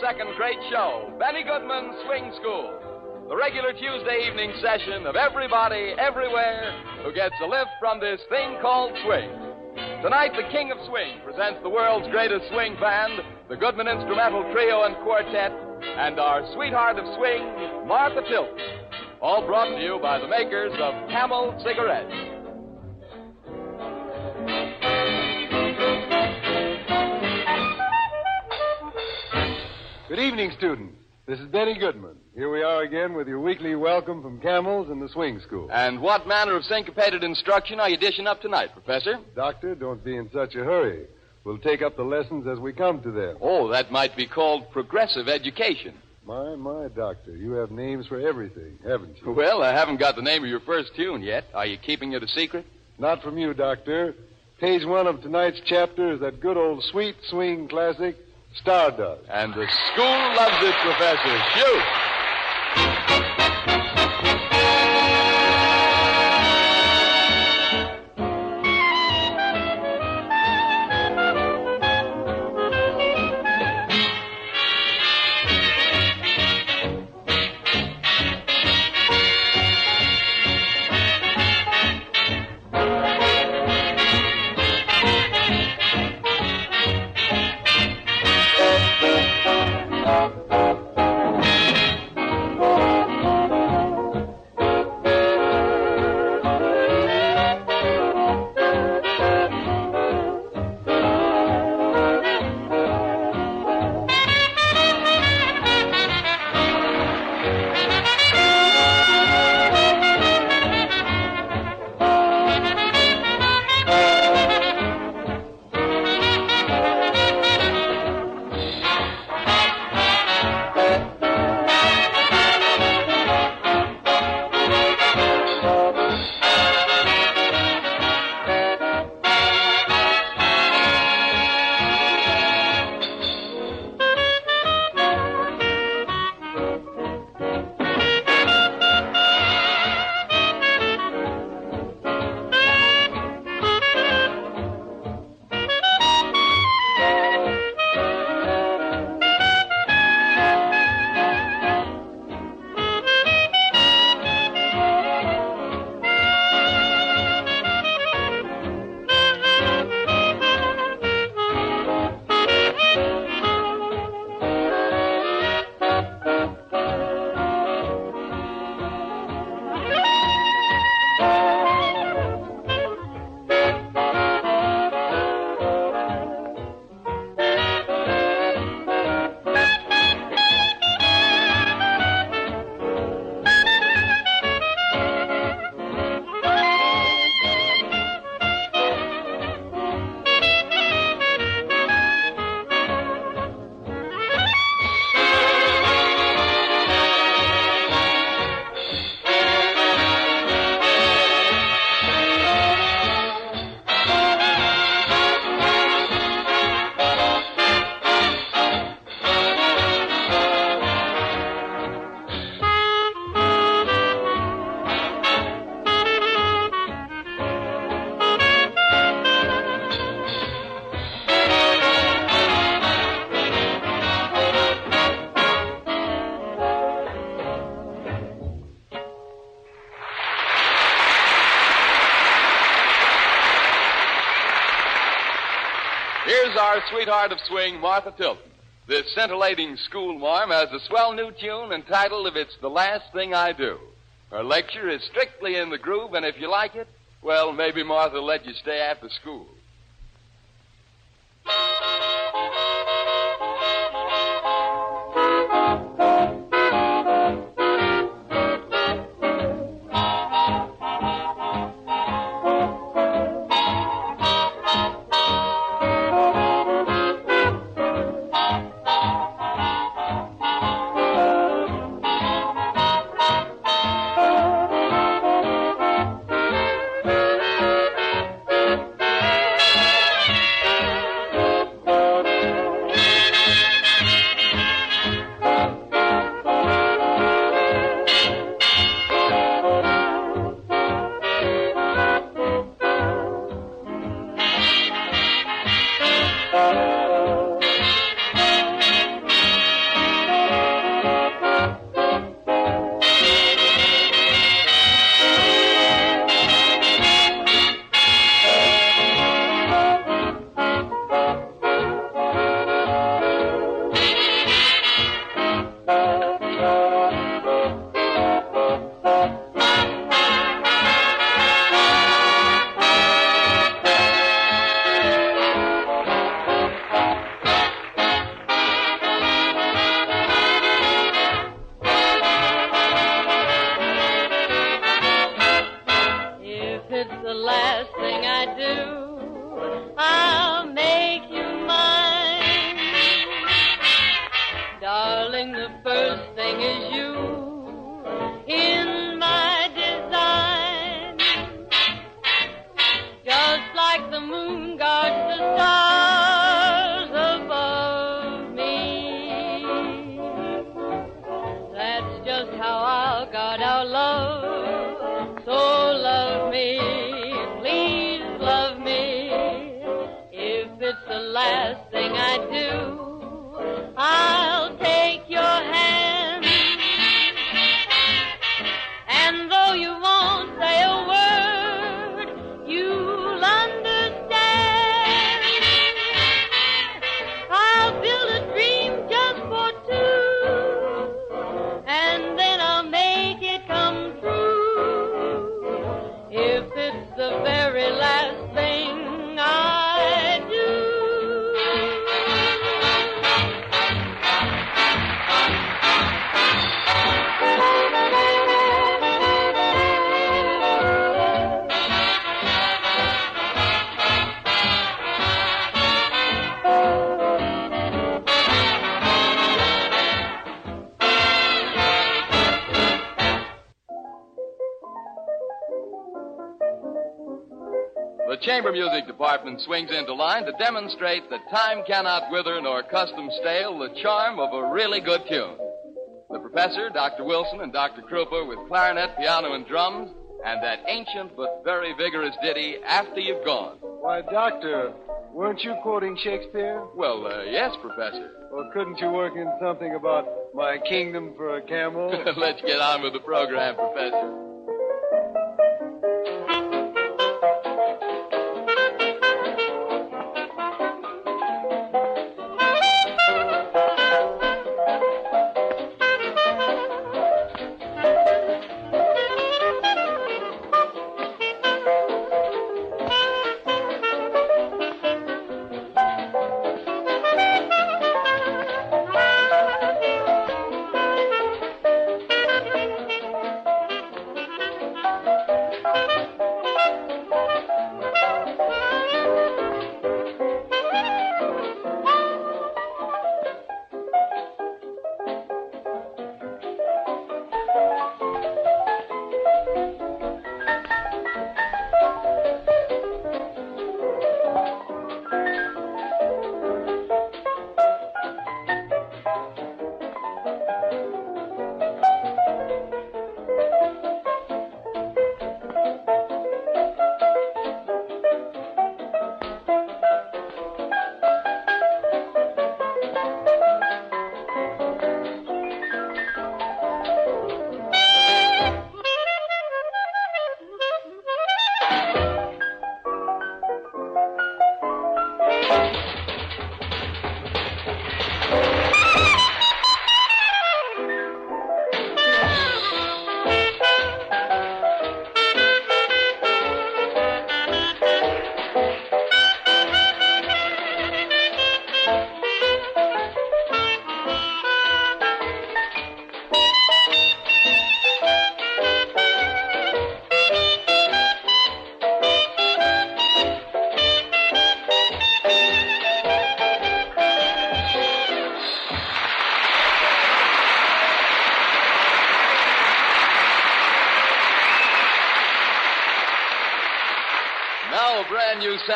second great show, Benny Goodman Swing School. The regular Tuesday evening session of everybody, everywhere, who gets a lift from this thing called swing. Tonight, the King of Swing presents the world's greatest swing band, the Goodman Instrumental Trio and Quartet, and our sweetheart of swing, Martha Tilton. All brought to you by the makers of Camel Cigarettes. Good evening, students. This is Benny Goodman. Here we are again with your weekly welcome from Camels and the Swing School. And what manner of syncopated instruction are you dishing up tonight, Professor? Doctor, don't be in such a hurry. We'll take up the lessons as we come to them. Oh, that might be called progressive education. My, my, Doctor, you have names for everything, haven't you? Well, I haven't got the name of your first tune yet. Are you keeping it a secret? Not from you, Doctor. Page one of tonight's chapter is that good old sweet swing classic, Stardust. And the school loves it, Professor. Shoot! Sweetheart of swing, Martha Tilton. This scintillating school marm has a swell new tune entitled If It's the Last Thing I Do. Her lecture is strictly in the groove, and if you like it, well, maybe Martha will let you stay after school. The Music Department swings into line to demonstrate that time cannot wither nor custom stale the charm of a really good tune. The professor, Dr. Wilson, and Dr. Krupa with clarinet, piano, and drums, and that ancient but very vigorous ditty, After You've Gone. Why, Doctor, weren't you quoting Shakespeare? Well, uh, yes, Professor. Or couldn't you work in something about my kingdom for a camel? Let's get on with the program, Professor.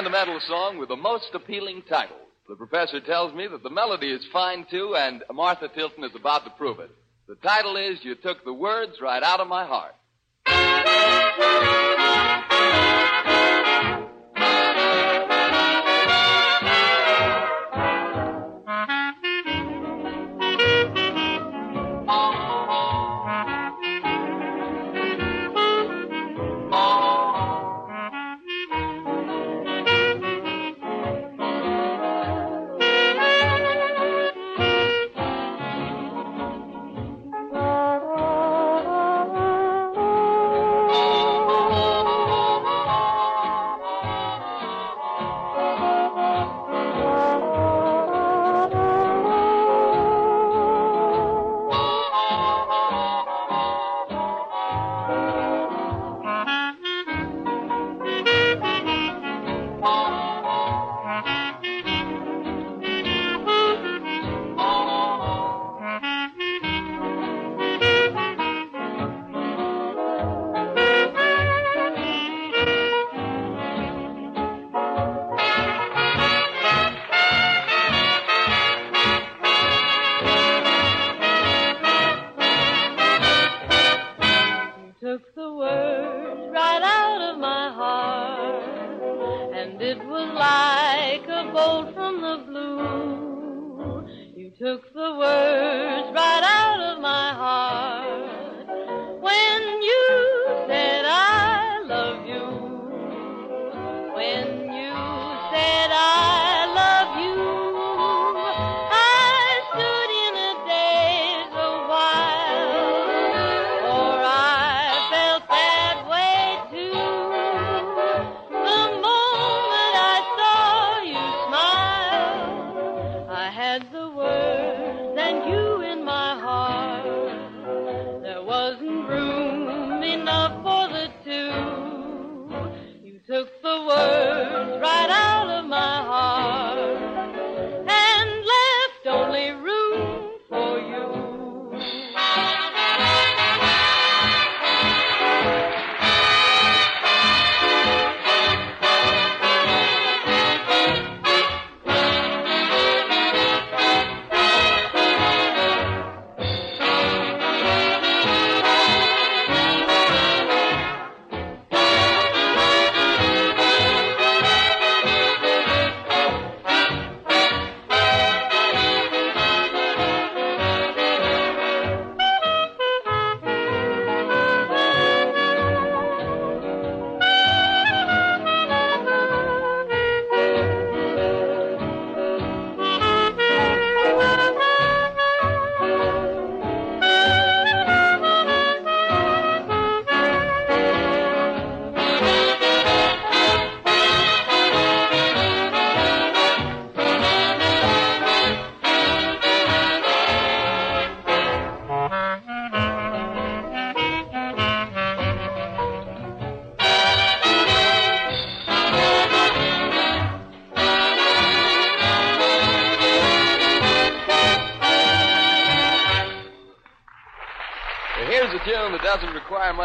Sentimental song with the most appealing title. The professor tells me that the melody is fine, too, and Martha Tilton is about to prove it. The title is You Took the Words Right Out of My Heart.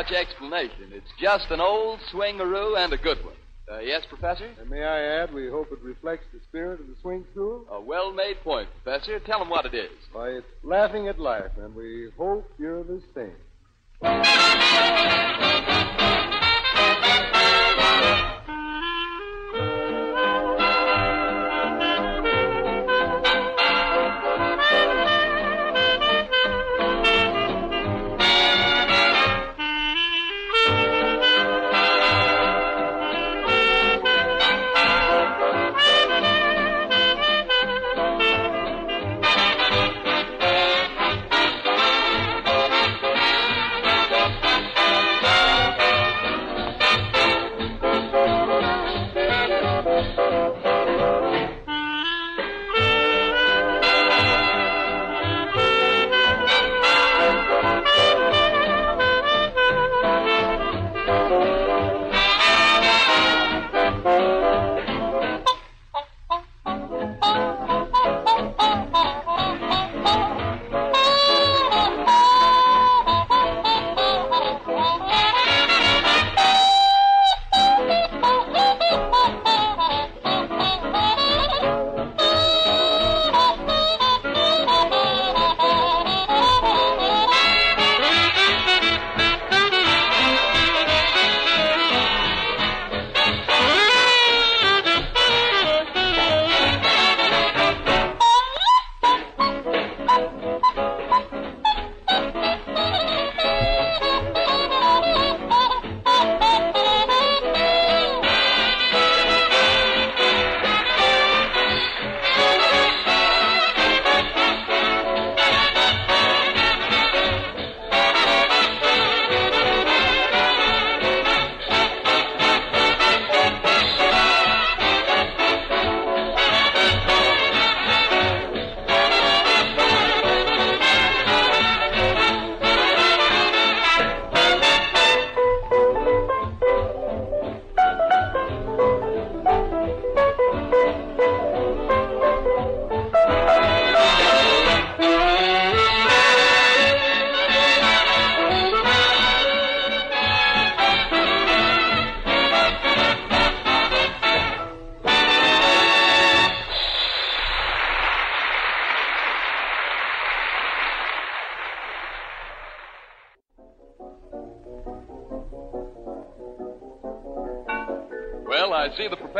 Much explanation. It's just an old swingaroo and a good one. Uh, yes, Professor? And may I add, we hope it reflects the spirit of the swing school? A well made point, Professor. Tell them what it is. Why, it's laughing at life, and we hope you're the same.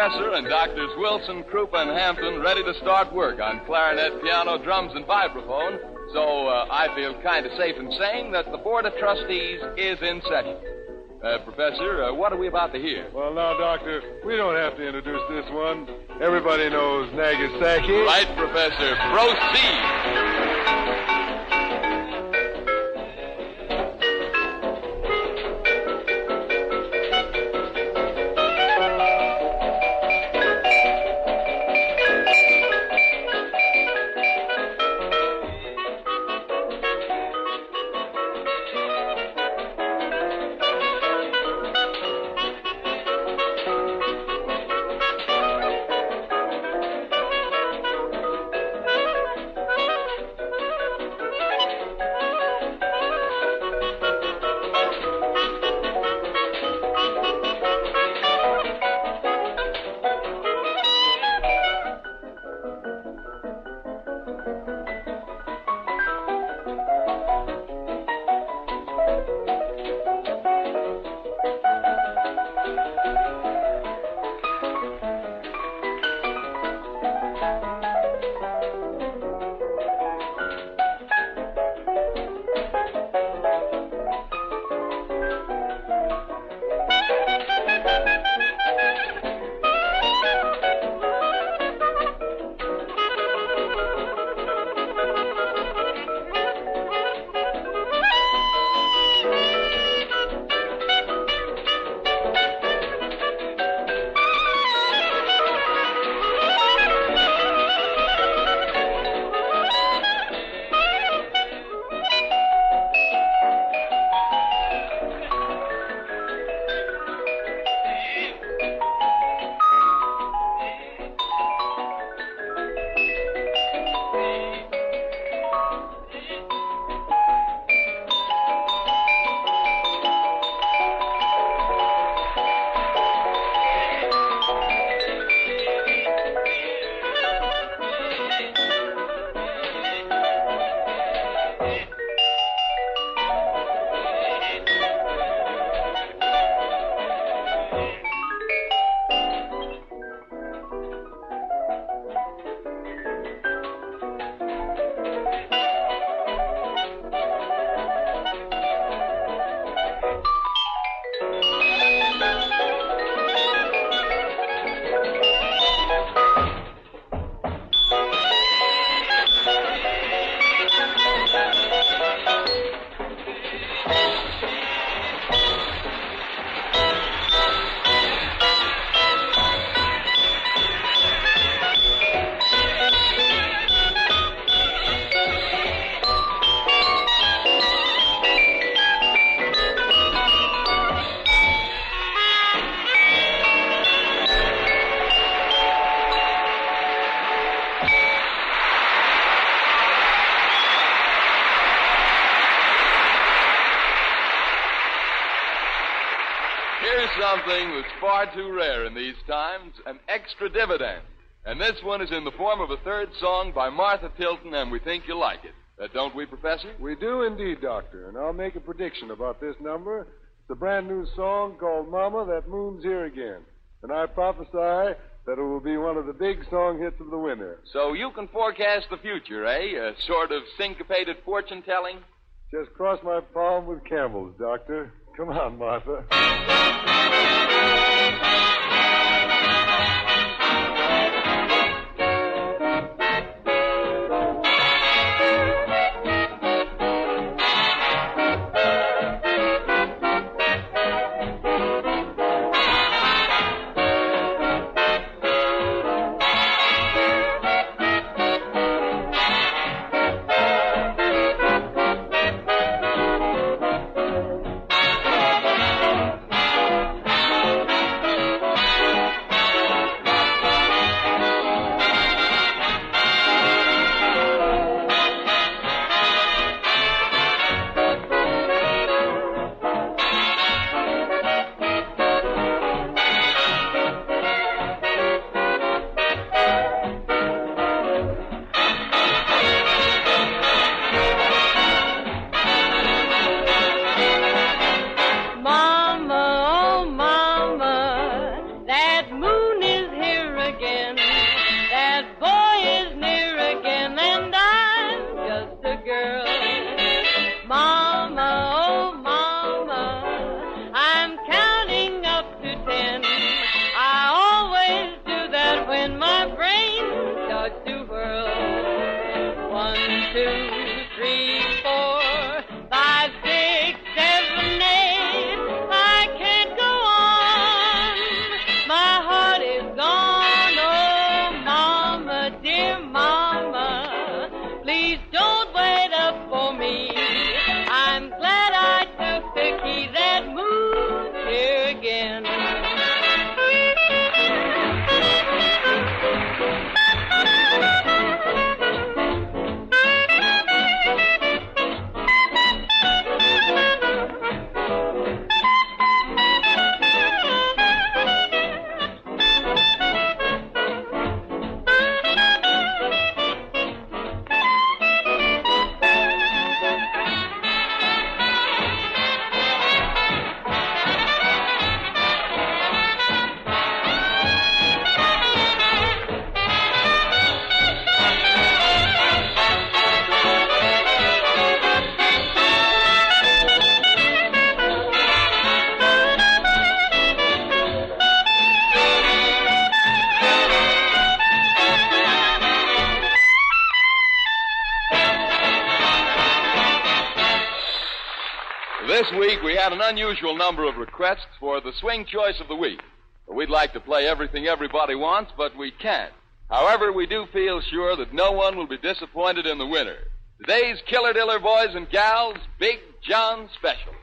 Professor and Doctors Wilson, Krupa, and Hampton ready to start work on clarinet, piano, drums, and vibraphone. So uh, I feel kind of safe in saying that the Board of Trustees is in session. Uh, professor, uh, what are we about to hear? Well, now, Doctor, we don't have to introduce this one. Everybody knows Nagasaki. Right, Professor. Proceed. That's far too rare in these times an extra dividend. And this one is in the form of a third song by Martha Tilton, and we think you'll like it. Uh, don't we, Professor? We do indeed, Doctor, and I'll make a prediction about this number. It's a brand new song called Mama, That Moon's Here Again. And I prophesy that it will be one of the big song hits of the winter. So you can forecast the future, eh? A sort of syncopated fortune telling? Just cross my palm with camels, Doctor. Come on, Martha. This week we had an unusual number of requests for the swing choice of the week. We'd like to play everything everybody wants, but we can't. However, we do feel sure that no one will be disappointed in the winner. Today's Killer Diller boys and gals, Big John Special.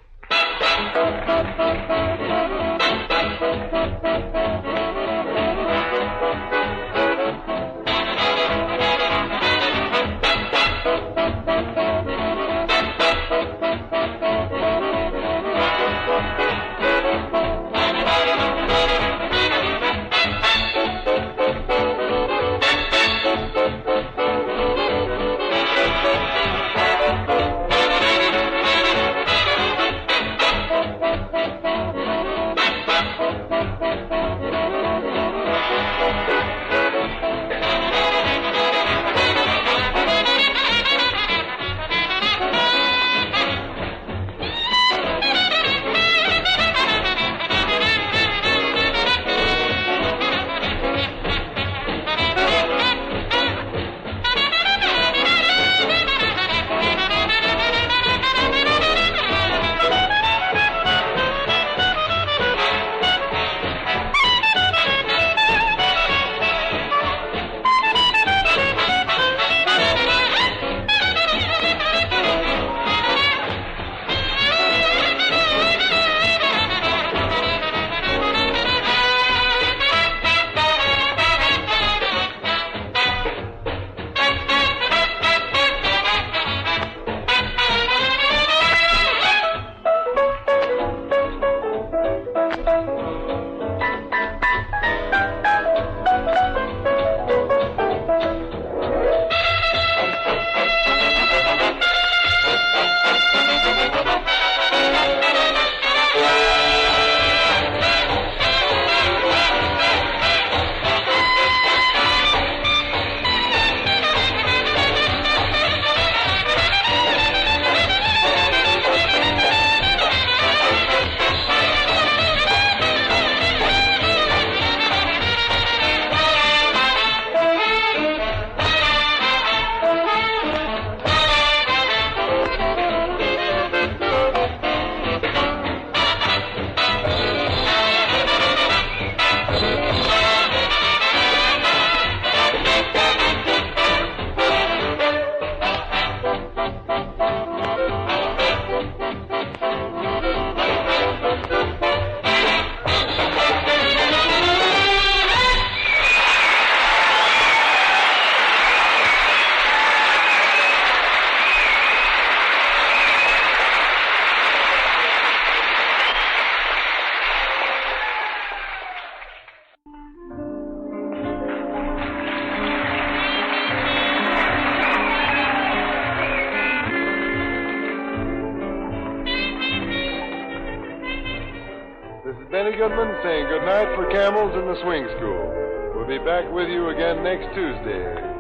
Benny Goodman saying good night for Camels in the Swing School. We'll be back with you again next Tuesday.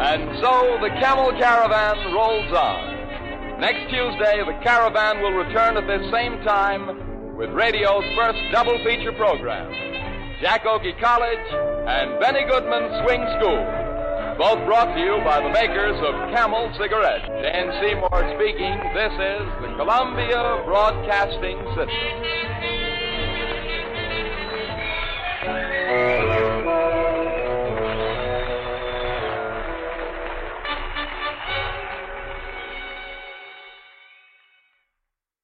And so the Camel Caravan rolls on. Next Tuesday, the caravan will return at this same time with radio's first double feature program Jack Oakie College and Benny Goodman Swing School. Both brought to you by the makers of Camel Cigarettes. Dan Seymour speaking. This is the Columbia Broadcasting System.